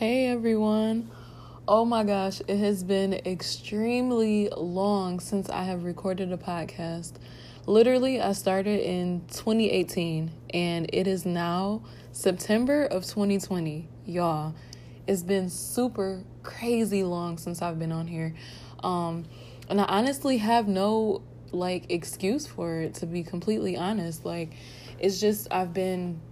Hey everyone. Oh my gosh, it has been extremely long since I have recorded a podcast. Literally, I started in 2018 and it is now September of 2020. Y'all, it's been super crazy long since I've been on here. Um and I honestly have no like excuse for it to be completely honest. Like it's just I've been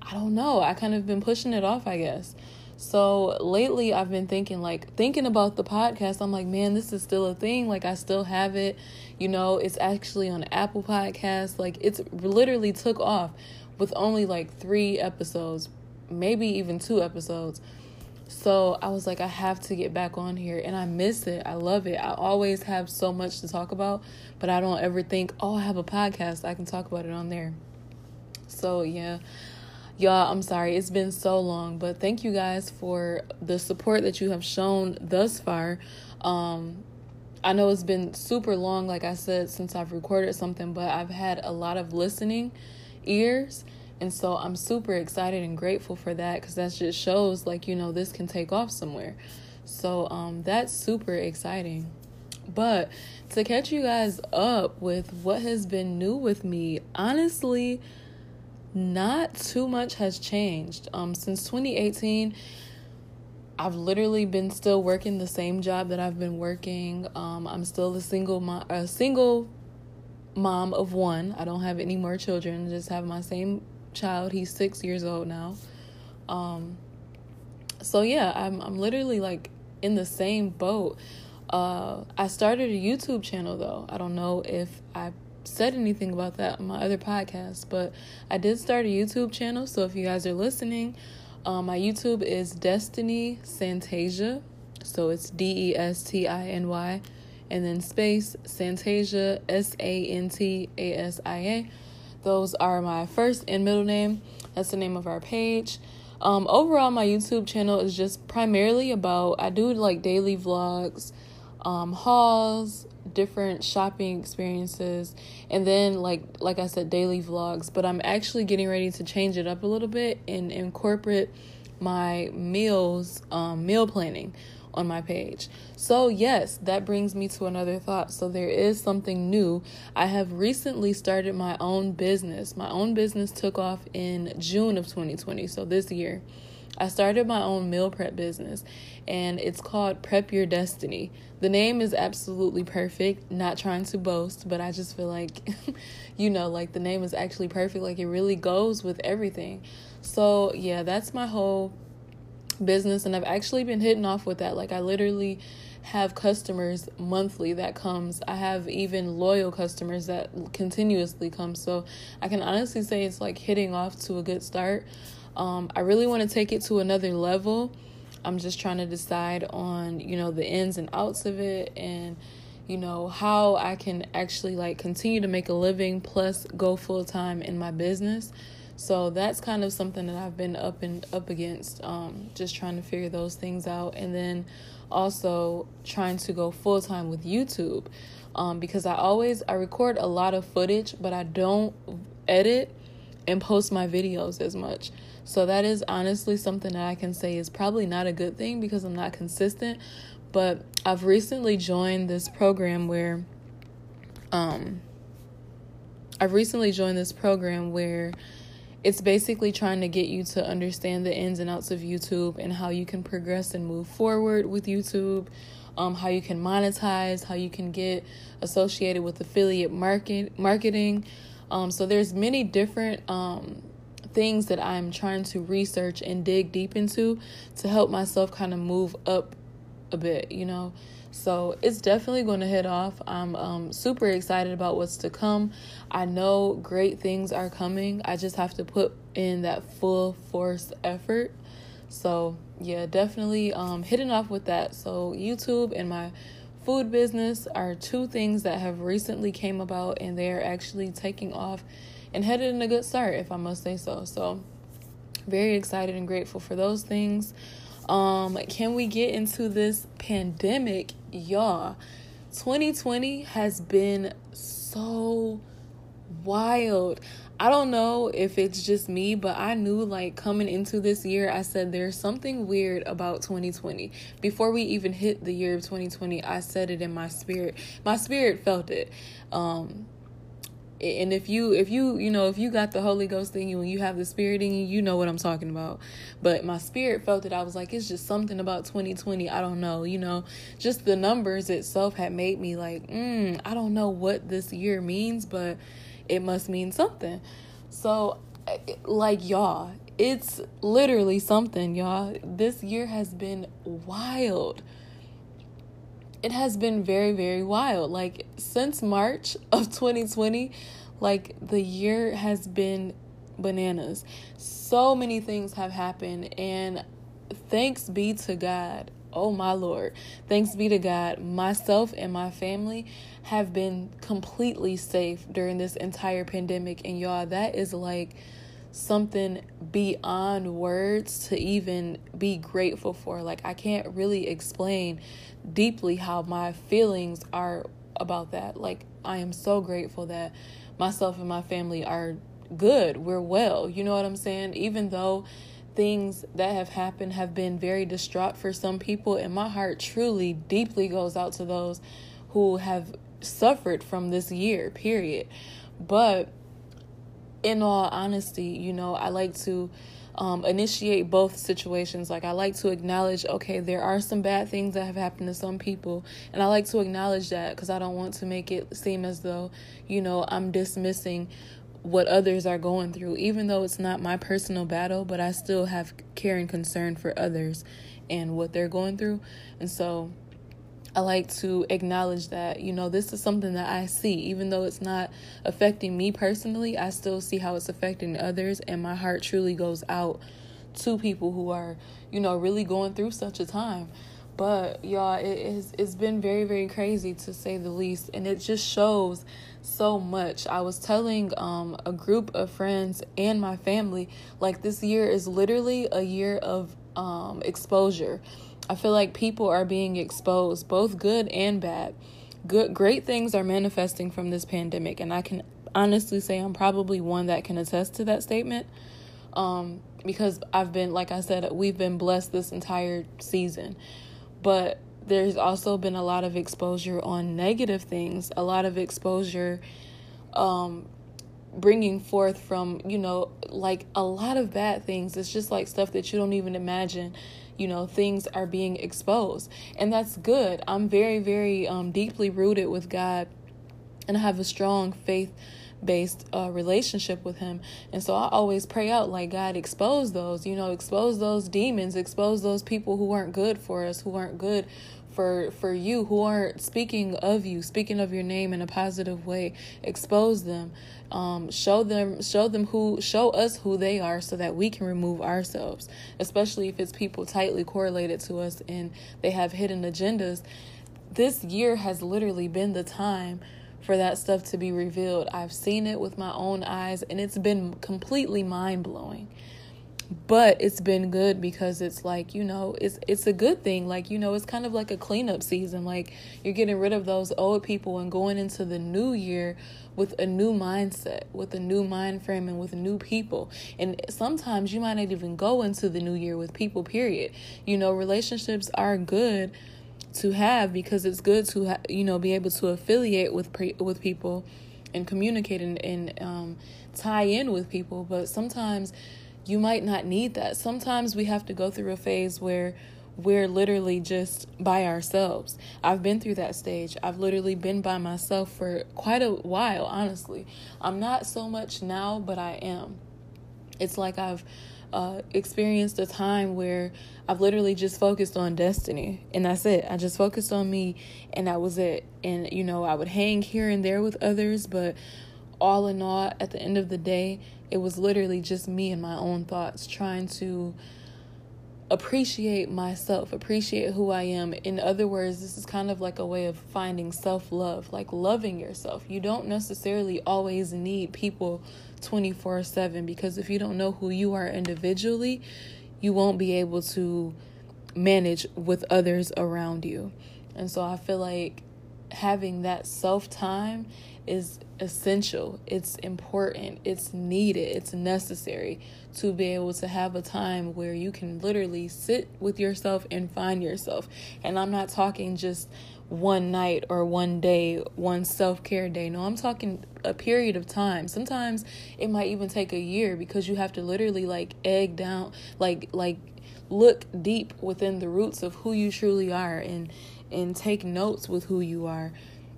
I don't know. I kind of been pushing it off, I guess. So lately, I've been thinking, like, thinking about the podcast. I'm like, man, this is still a thing. Like, I still have it. You know, it's actually on Apple Podcasts. Like, it's literally took off with only like three episodes, maybe even two episodes. So I was like, I have to get back on here and I miss it. I love it. I always have so much to talk about, but I don't ever think, oh, I have a podcast. I can talk about it on there. So, yeah, Y'all, I'm sorry, it's been so long, but thank you guys for the support that you have shown thus far. Um, I know it's been super long, like I said, since I've recorded something, but I've had a lot of listening ears. And so I'm super excited and grateful for that because that just shows, like, you know, this can take off somewhere. So um, that's super exciting. But to catch you guys up with what has been new with me, honestly, not too much has changed. Um, since 2018, I've literally been still working the same job that I've been working. Um, I'm still a single mom, a single mom of one. I don't have any more children. Just have my same child. He's six years old now. Um, so yeah, I'm I'm literally like in the same boat. Uh, I started a YouTube channel though. I don't know if I said anything about that on my other podcast, but I did start a YouTube channel. So if you guys are listening, um, my YouTube is Destiny Santasia. So it's D E S T I N Y and then space Santasia S A N T A S I A. Those are my first and middle name. That's the name of our page. Um, overall, my YouTube channel is just primarily about I do like daily vlogs, um, hauls, different shopping experiences and then like like I said daily vlogs but I'm actually getting ready to change it up a little bit and incorporate my meals um meal planning on my page. So, yes, that brings me to another thought. So, there is something new. I have recently started my own business. My own business took off in June of 2020, so this year. I started my own meal prep business and it's called Prep Your Destiny. The name is absolutely perfect, not trying to boast, but I just feel like, you know, like the name is actually perfect. Like it really goes with everything. So, yeah, that's my whole business and I've actually been hitting off with that. Like I literally have customers monthly that comes. I have even loyal customers that continuously come. So, I can honestly say it's like hitting off to a good start. Um, I really want to take it to another level. I'm just trying to decide on, you know, the ins and outs of it and, you know, how I can actually like continue to make a living plus go full time in my business. So that's kind of something that I've been up and up against, um, just trying to figure those things out. And then also trying to go full time with YouTube. Um, because I always I record a lot of footage, but I don't edit and post my videos as much. So that is honestly something that I can say is probably not a good thing because I'm not consistent. But I've recently joined this program where um I've recently joined this program where it's basically trying to get you to understand the ins and outs of YouTube and how you can progress and move forward with YouTube, um, how you can monetize, how you can get associated with affiliate market marketing. Um, so there's many different um, things that I'm trying to research and dig deep into to help myself kind of move up a bit, you know. So it's definitely going to hit off. I'm um, super excited about what's to come. I know great things are coming. I just have to put in that full force effort. So yeah, definitely um, hitting off with that. So YouTube and my food business are two things that have recently came about and they're actually taking off and headed in a good start, if I must say so. So, very excited and grateful for those things. Um, can we get into this pandemic, y'all? 2020 has been so wild. I don't know if it's just me, but I knew like coming into this year, I said there's something weird about 2020. Before we even hit the year of 2020, I said it in my spirit. My spirit felt it. Um, and if you if you you know if you got the holy ghost in you and you have the spirit in you you know what i'm talking about. But my spirit felt it i was like it's just something about 2020 i don't know you know just the numbers itself had made me like mm, i don't know what this year means but it must mean something. So like y'all it's literally something y'all. This year has been wild it has been very very wild. Like since march of 2020 like the year has been bananas. So many things have happened and thanks be to god oh my lord thanks be to god myself and my family have been completely safe during this entire pandemic and y'all that is like something beyond words to even be grateful for. Like, I can't really explain deeply how my feelings are about that. Like, I am so grateful that myself and my family are good. We're well. You know what I'm saying? Even though things that have happened have been very distraught for some people, and my heart truly, deeply goes out to those who have suffered from this year, period. But in all honesty, you know, I like to um, initiate both situations. Like, I like to acknowledge, okay, there are some bad things that have happened to some people. And I like to acknowledge that because I don't want to make it seem as though, you know, I'm dismissing what others are going through, even though it's not my personal battle, but I still have care and concern for others and what they're going through. And so, I like to acknowledge that, you know, this is something that I see. Even though it's not affecting me personally, I still see how it's affecting others, and my heart truly goes out to people who are, you know, really going through such a time. But y'all, it is it's been very, very crazy to say the least, and it just shows so much. I was telling um a group of friends and my family, like this year is literally a year of um exposure I feel like people are being exposed, both good and bad. Good, great things are manifesting from this pandemic, and I can honestly say I'm probably one that can attest to that statement. Um, because I've been, like I said, we've been blessed this entire season, but there's also been a lot of exposure on negative things, a lot of exposure, um, bringing forth from you know like a lot of bad things. It's just like stuff that you don't even imagine you know things are being exposed. And that's good. I'm very very um, deeply rooted with god and i have a strong faith based uh, relationship with him. And so i always pray out like god expose those you know expose those demons expose those people who aren't good for us who aren't good for for you who aren't speaking of you speaking of your name in a positive way expose them. Um, show them show them who show us who they are so that we can remove ourselves especially if it's people tightly correlated to us and they have hidden agendas. This year has literally been the time for that stuff to be revealed. I've seen it with my own eyes and it's been completely mind-blowing but it's been good because it's like you know it's it's a good thing. Like you know it's kind of like a cleanup season. Like you're getting rid of those old people and going into the new year with a new mindset with a new mind frame and with new people. And sometimes you might not even go into the new year with people period. You know relationships are good to have because it's good to ha- you know be able to affiliate with pre- with people and communicate and, and um, tie in with people. But sometimes you might not need that. Sometimes we have to go through a phase where we're literally just by ourselves. I've been through that stage. I've literally been by myself for quite a while, honestly. I'm not so much now, but I am. It's like I've uh, experienced a time where I've literally just focused on destiny, and that's it. I just focused on me, and that was it. And, you know, I would hang here and there with others, but all in all, at the end of the day, it was literally just me and my own thoughts trying to appreciate myself, appreciate who I am. In other words, this is kind of like a way of finding self love, like loving yourself. You don't necessarily always need people 24 7 because if you don't know who you are individually, you won't be able to manage with others around you. And so I feel like having that self time is essential. It's important. It's needed. It's necessary to be able to have a time where you can literally sit with yourself and find yourself. And I'm not talking just one night or one day, one self care day. No, I'm talking a period of time. Sometimes it might even take a year because you have to literally like egg down, like, like, look deep within the roots of who you truly are and and take notes with who you are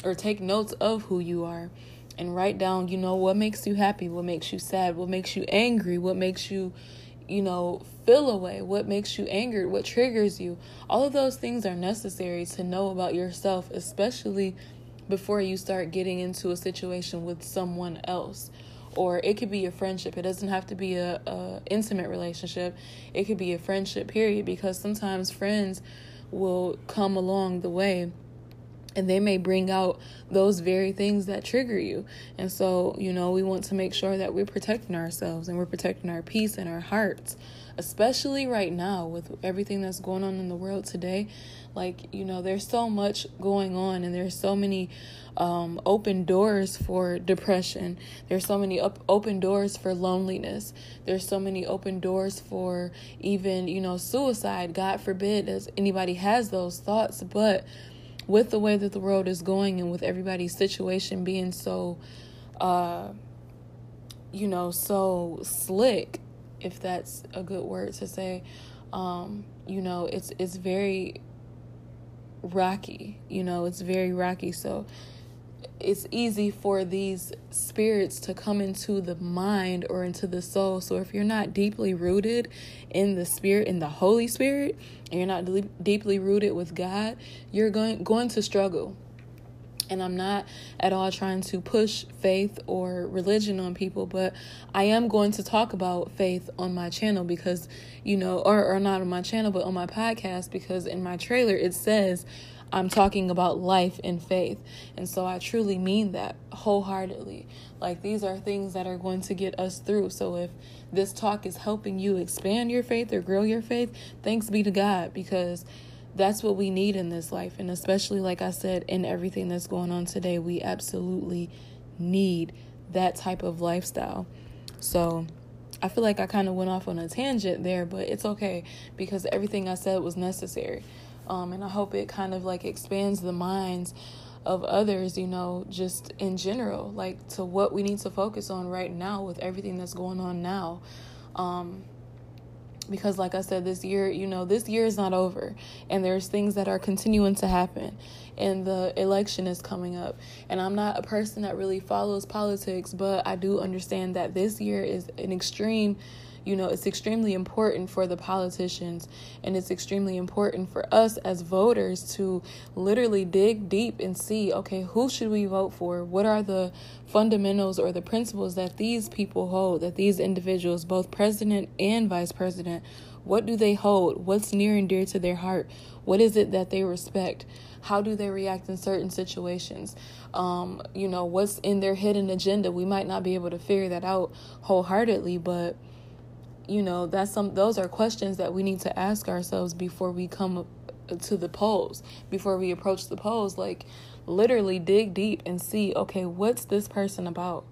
or take notes of who you are and write down, you know, what makes you happy, what makes you sad, what makes you angry, what makes you, you know, feel away, what makes you angered, what triggers you. All of those things are necessary to know about yourself, especially before you start getting into a situation with someone else. Or it could be a friendship. It doesn't have to be a, a intimate relationship. It could be a friendship, period, because sometimes friends will come along the way and they may bring out those very things that trigger you. And so, you know, we want to make sure that we're protecting ourselves and we're protecting our peace and our hearts, especially right now with everything that's going on in the world today. Like, you know, there's so much going on and there's so many um, open doors for depression. There's so many open doors for loneliness. There's so many open doors for even, you know, suicide. God forbid as anybody has those thoughts, but with the way that the world is going and with everybody's situation being so uh you know so slick if that's a good word to say um you know it's it's very rocky you know it's very rocky. So it's easy for these spirits to come into the mind or into the soul. So if you're not deeply rooted in the spirit, in the Holy Spirit, and you're not deeply rooted with God, you're going going to struggle. And I'm not at all trying to push faith or religion on people, but I am going to talk about faith on my channel because, you know, or, or not on my channel, but on my podcast because in my trailer it says I'm talking about life and faith. And so I truly mean that wholeheartedly. Like these are things that are going to get us through. So if this talk is helping you expand your faith or grow your faith, thanks be to God because that's what we need in this life. And especially, like I said, in everything that's going on today, we absolutely need that type of lifestyle. So I feel like I kind of went off on a tangent there, but it's okay because everything I said was necessary. Um, and I hope it kind of like expands the minds of others, you know, just in general, like to what we need to focus on right now with everything that's going on now. Um, because like I said this year, you know, this year is not over and there's things that are continuing to happen and the election is coming up. And I'm not a person that really follows politics, but I do understand that this year is an extreme you know, it's extremely important for the politicians and it's extremely important for us as voters to literally dig deep and see okay, who should we vote for? What are the fundamentals or the principles that these people hold, that these individuals, both president and vice president, what do they hold? What's near and dear to their heart? What is it that they respect? How do they react in certain situations? Um, you know, what's in their hidden agenda? We might not be able to figure that out wholeheartedly, but you know that's some those are questions that we need to ask ourselves before we come to the polls before we approach the polls like literally dig deep and see okay what's this person about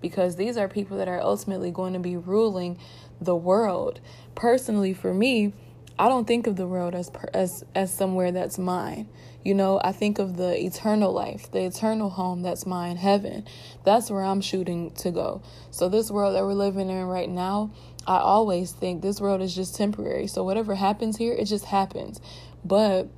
because these are people that are ultimately going to be ruling the world personally for me I don't think of the world as as as somewhere that's mine. You know, I think of the eternal life, the eternal home that's mine, heaven. That's where I'm shooting to go. So this world that we're living in right now, I always think this world is just temporary. So whatever happens here, it just happens. But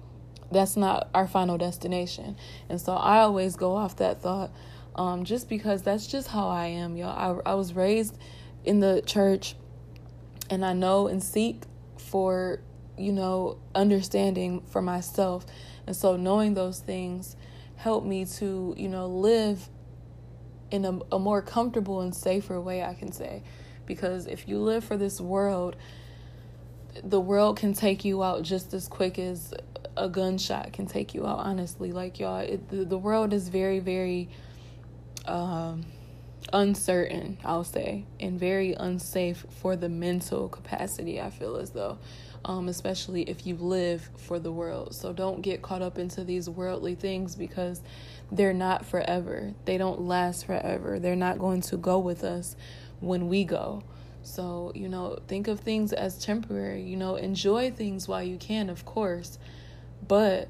that's not our final destination. And so I always go off that thought um, just because that's just how I am, y'all. I, I was raised in the church and I know and seek for you know, understanding for myself. And so knowing those things helped me to, you know, live in a, a more comfortable and safer way, I can say. Because if you live for this world, the world can take you out just as quick as a gunshot can take you out, honestly. Like, y'all, it, the, the world is very, very, um, uncertain, I'll say, and very unsafe for the mental capacity, I feel as though. Um, especially if you live for the world. So don't get caught up into these worldly things because they're not forever. They don't last forever. They're not going to go with us when we go. So, you know, think of things as temporary. You know, enjoy things while you can, of course. But,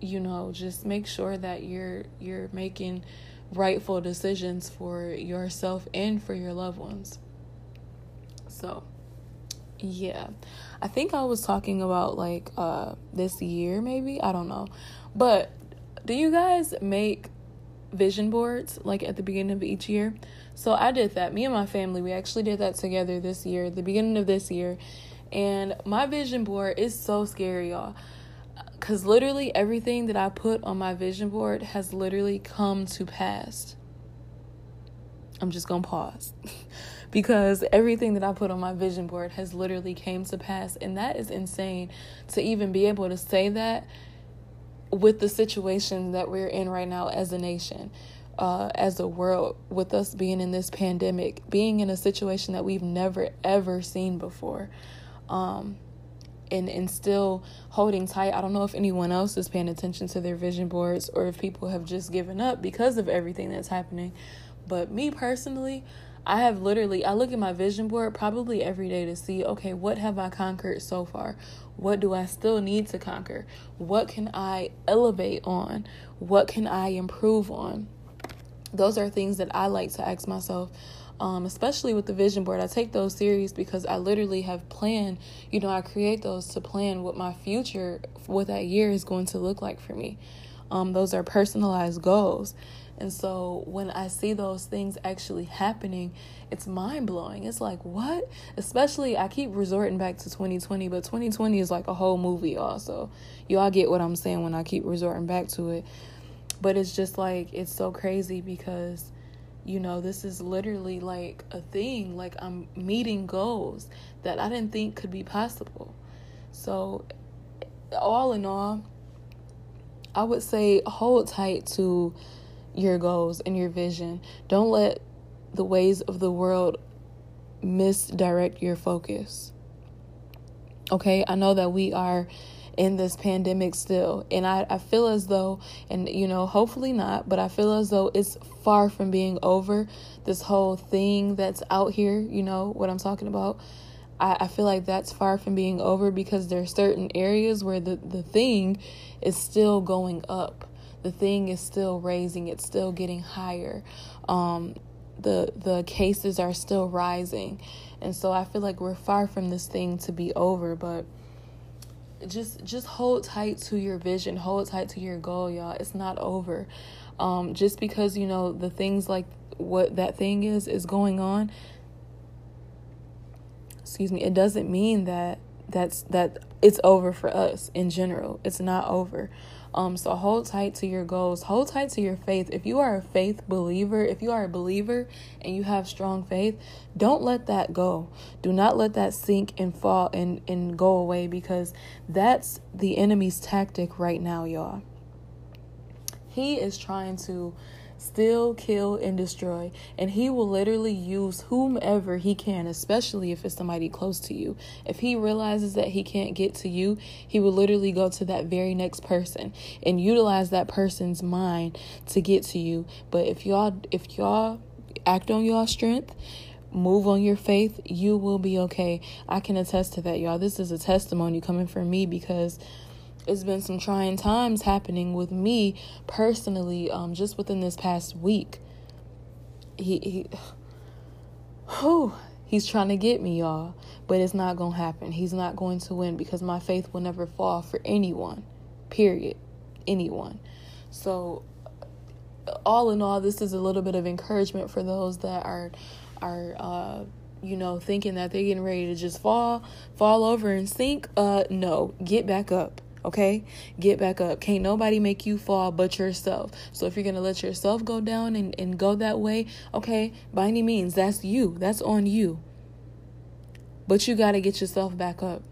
you know, just make sure that you're you're making rightful decisions for yourself and for your loved ones. So, yeah. I think I was talking about like uh this year maybe, I don't know. But do you guys make vision boards like at the beginning of each year? So I did that. Me and my family, we actually did that together this year, the beginning of this year. And my vision board is so scary, y'all. Because literally everything that I put on my vision board has literally come to pass. I'm just going to pause. because everything that I put on my vision board has literally came to pass. And that is insane to even be able to say that with the situation that we're in right now as a nation uh, as a world with us being in this pandemic, being in a situation that we've never ever seen before. Um, and, and still holding tight. I don't know if anyone else is paying attention to their vision boards or if people have just given up because of everything that's happening. But me personally, I have literally, I look at my vision board probably every day to see, okay, what have I conquered so far? What do I still need to conquer? What can I elevate on? What can I improve on? those are things that I like to ask myself. Um, especially with the vision board, I take those serious because I literally have planned, you know, I create those to plan what my future, what that year is going to look like for me. Um, those are personalized goals. And so when I see those things actually happening, it's mind blowing. It's like, what? Especially, I keep resorting back to 2020, but 2020 is like a whole movie, also. You all get what I'm saying when I keep resorting back to it. But it's just like, it's so crazy because, you know, this is literally like a thing. Like, I'm meeting goals that I didn't think could be possible. So, all in all, I would say hold tight to your goals and your vision. Don't let the ways of the world misdirect your focus. Okay, I know that we are in this pandemic still. And I, I feel as though, and you know, hopefully not, but I feel as though it's far from being over. This whole thing that's out here, you know what I'm talking about. I, I feel like that's far from being over because there are certain areas where the, the thing is still going up. The thing is still raising, it's still getting higher. Um, the the cases are still rising. And so I feel like we're far from this thing to be over, but just just hold tight to your vision. Hold tight to your goal y'all. It's not over. Um just because you know the things like what that thing is is going on excuse me it doesn't mean that that's that it's over for us in general. It's not over um, so hold tight to your goals. Hold tight to your faith. If you are a faith believer, if you are a believer and you have strong faith, don't let that go. Do not let that sink and fall and, and go away because that's the enemy's tactic right now, y'all. He is trying to steal, kill, and destroy. And he will literally use whomever he can, especially if it's somebody close to you. If he realizes that he can't get to you, he will literally go to that very next person and utilize that person's mind to get to you. But if y'all if y'all act on y'all strength, move on your faith, you will be okay. I can attest to that, y'all. This is a testimony coming from me because it's been some trying times happening with me personally um just within this past week. He he whew, he's trying to get me y'all but it's not gonna happen. He's not going to win because my faith will never fall for anyone period. Anyone. So all in all this is a little bit of encouragement for those that are are uh you know thinking that they're getting ready to just fall fall over and sink. Uh no get back up okay get back up can't nobody make you fall but yourself so if you're gonna let yourself go down and, and go that way okay by any means that's you that's on you but you gotta get yourself back up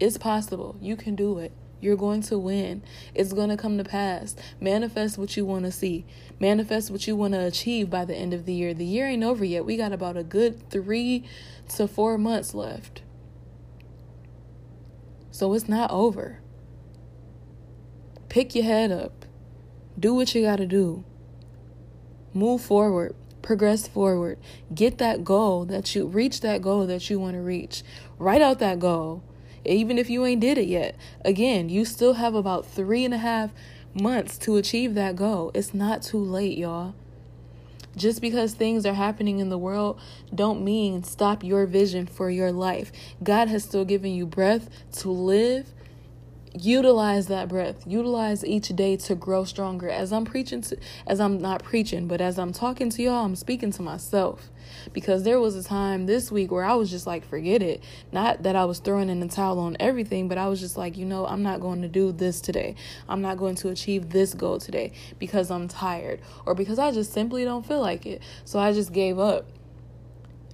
it's possible you can do it You're going to win. It's going to come to pass. Manifest what you want to see. Manifest what you want to achieve by the end of the year. The year ain't over yet. We got about a good three to four months left. So it's not over. Pick your head up. Do what you got to do. Move forward. Progress forward. Get that goal that you reach that goal that you want to reach. Write out that goal. Even if you ain't did it yet. Again, you still have about three and a half months to achieve that goal. It's not too late, y'all. Just because things are happening in the world don't mean stop your vision for your life. God has still given you breath to live utilize that breath. Utilize each day to grow stronger. As i'm preaching to as i'm not preaching but as i'm talking to y'all i'm speaking to myself. Because there was a time this week where i was just like forget it. Not that i was throwing in the towel on everything but i was just like you know i'm not going to do this today. I'm not going to achieve this goal today because i'm tired or because i just simply don't feel like it. So i just gave up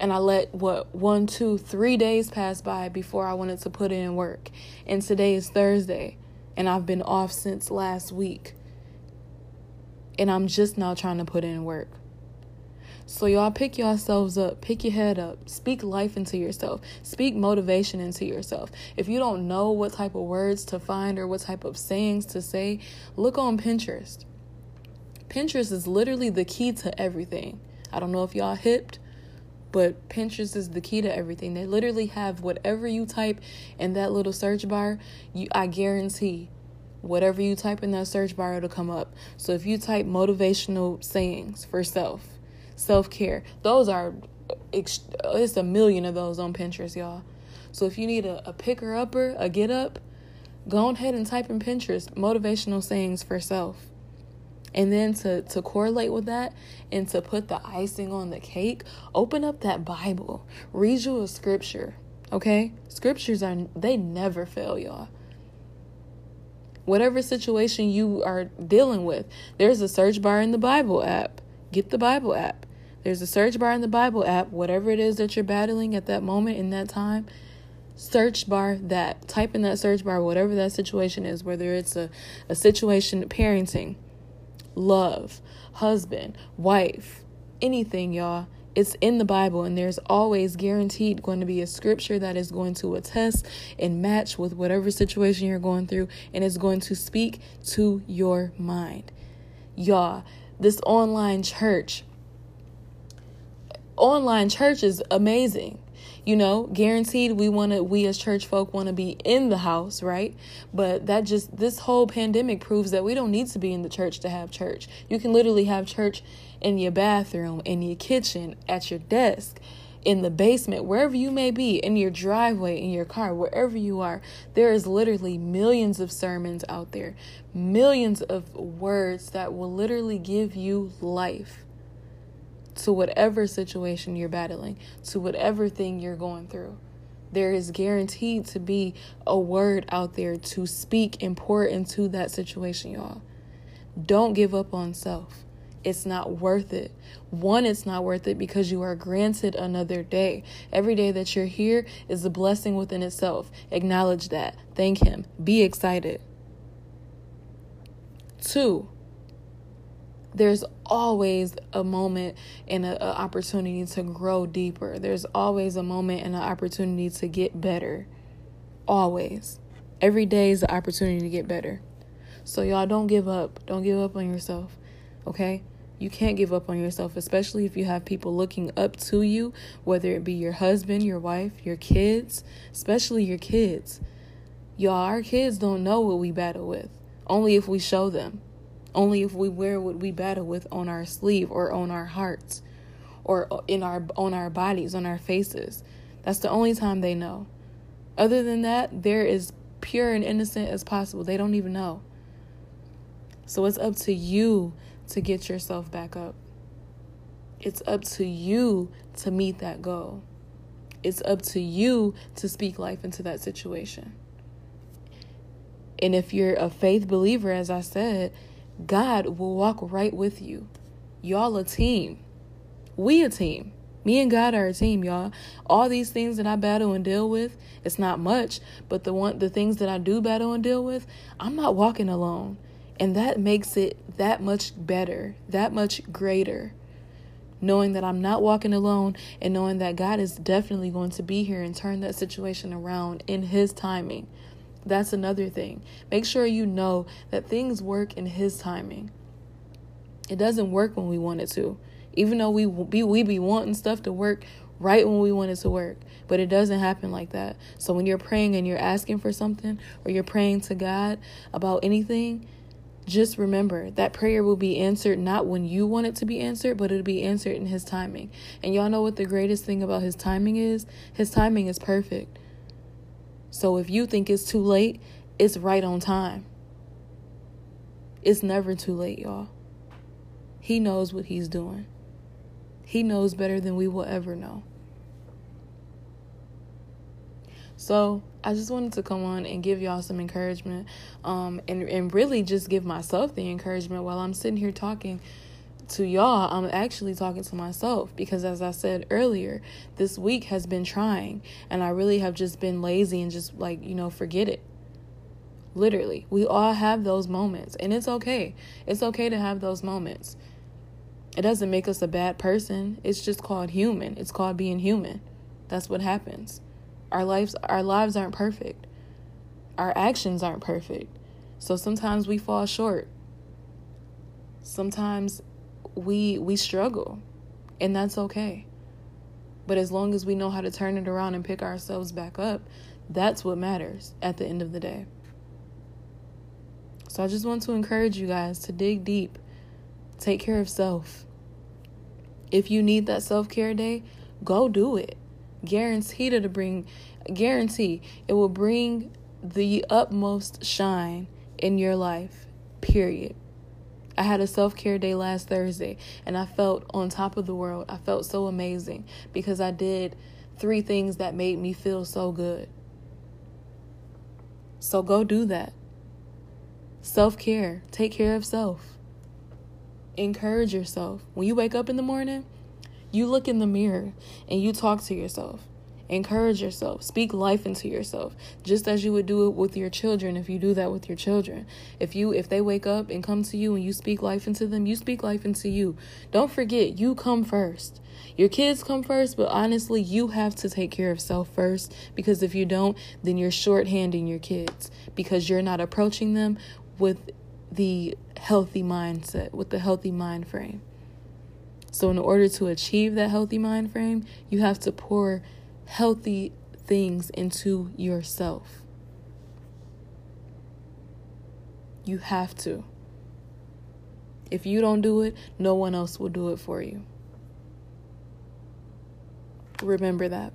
and I let what one, two, three days pass by before I wanted to put in work. And today is Thursday, and I've been off since last week. And I'm just now trying to put in work. So, y'all pick yourselves up, pick your head up, speak life into yourself, speak motivation into yourself. If you don't know what type of words to find or what type of sayings to say, look on Pinterest. Pinterest is literally the key to everything. I don't know if y'all hipped, but Pinterest is the key to everything. They literally have whatever you type in that little search bar, you I guarantee whatever you type in that search bar it'll come up. So if you type motivational sayings for self, self-care, those are it's a million of those on Pinterest, y'all. So if you need a, a picker upper, a get up, go ahead and type in Pinterest motivational sayings for self. And then to, to correlate with that and to put the icing on the cake, open up that Bible. Read you a scripture. Okay? Scriptures are they never fail, y'all. Whatever situation you are dealing with, there's a search bar in the Bible app. Get the Bible app. There's a search bar in the Bible app, whatever it is that you're battling at that moment in that time. Search bar that. Type in that search bar, whatever that situation is, whether it's a, a situation parenting, love, husband, wife, anything, y'all. It's in the Bible, and there's always guaranteed going to be a scripture that is going to attest and match with whatever situation you're going through, and it's going to speak to your mind. Y'all, this online church, online church is amazing you know guaranteed we want to we as church folk want to be in the house right? But that just this whole pandemic proves that we don't need to be in the church to have church. You can literally have church in your bathroom in your kitchen at your desk in the basement, wherever you may be, in your driveway, in your car, wherever you are, there is literally millions of sermons out there, millions of words that will literally give you life to whatever situation you're battling, to whatever thing you're going through. There is guaranteed to be a word out there to speak and pour into that situation, y'all. Don't give up on self. It's not worth it. One, it's not worth it because you are granted another day. Every day that you're here is a blessing within itself. Acknowledge that. Thank Him. Be excited. Two, there's always a moment and an opportunity to grow deeper. There's always a moment and an opportunity to get better. Always. Every day is an opportunity to get better. So, y'all don't give up. Don't give up on yourself. Okay? You can't give up on yourself, especially if you have people looking up to you, whether it be your husband, your wife, your kids, especially your kids. Y'all, our kids don't know what we battle with, only if we show them. Only if we wear what we battle with on our sleeve or on our hearts or in our on our bodies, on our faces. That's the only time they know. Other than that, they're as pure and innocent as possible. They don't even know. So it's up to you to get yourself back up. It's up to you to meet that goal. It's up to you to speak life into that situation. And if you're a faith believer, as I said, God will walk right with you. Y'all a team. We a team. Me and God are a team, y'all. All these things that I battle and deal with, it's not much, but the one the things that I do battle and deal with, I'm not walking alone. And that makes it that much better, that much greater. Knowing that I'm not walking alone and knowing that God is definitely going to be here and turn that situation around in His timing. That's another thing. Make sure you know that things work in His timing. It doesn't work when we want it to. Even though we be we be wanting stuff to work right when we want it to work, but it doesn't happen like that. So when you're praying and you're asking for something or you're praying to God about anything, just remember that prayer will be answered not when you want it to be answered, but it'll be answered in His timing. And y'all know what the greatest thing about His timing is? His timing is perfect. So if you think it's too late, it's right on time. It's never too late, y'all. He knows what He's doing. He knows better than we will ever know. So I just wanted to come on and give y'all some encouragement, um, and and really just give myself the encouragement while I'm sitting here talking to y'all. I'm actually talking to myself because, as I said earlier, this week has been trying, and I really have just been lazy and just like you know forget it. Literally, we all have those moments, and it's okay. It's okay to have those moments. It doesn't make us a bad person. It's just called human. It's called being human. That's what happens. Our lives our lives aren't perfect. Our actions aren't perfect. So sometimes we fall short. Sometimes we we struggle. And that's okay. But as long as we know how to turn it around and pick ourselves back up, that's what matters at the end of the day. So I just want to encourage you guys to dig deep. Take care of self. If you need that self-care day, go do it guaranteed to bring guarantee it will bring the utmost shine in your life period i had a self-care day last thursday and i felt on top of the world. I felt so amazing because i did three things that made me feel so good. So go do that. Self-care. Take care of self. Encourage yourself. When you wake up in the morning you look in the mirror and you talk to yourself. Encourage yourself. Speak life into yourself. Just as you would do it with your children if you do that with your children. If you if they wake up and come to you and you speak life into them, you speak life into you. Don't forget, you come first. Your kids come first, but honestly, you have to take care of self first because if you don't, then you're shorthanding your kids because you're not approaching them with the healthy mindset, with the healthy mind frame. So, in order to achieve that healthy mind frame, you have to pour healthy things into yourself. You have to. If you don't do it, no one else will do it for you. Remember that.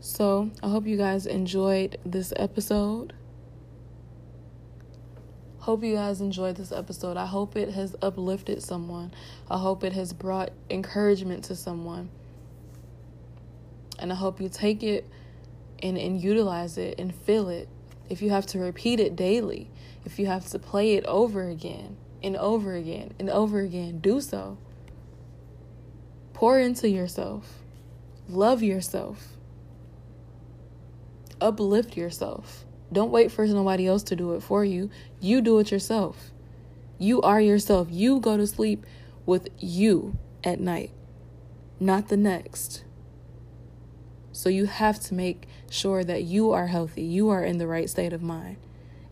So, I hope you guys enjoyed this episode. Hope you guys enjoyed this episode. I hope it has uplifted someone. I hope it has brought encouragement to someone. And I hope you take it and, and utilize it and feel it. If you have to repeat it daily, if you have to play it over again and over again and over again, do so. Pour into yourself, love yourself, uplift yourself. Don't wait for nobody else to do it for you. You do it yourself. You are yourself. You go to sleep with you at night, not the next. So you have to make sure that you are healthy. You are in the right state of mind.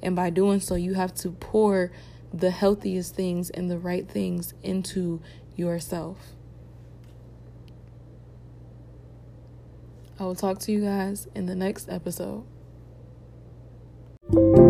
And by doing so, you have to pour the healthiest things and the right things into yourself. I will talk to you guys in the next episode. Thank you.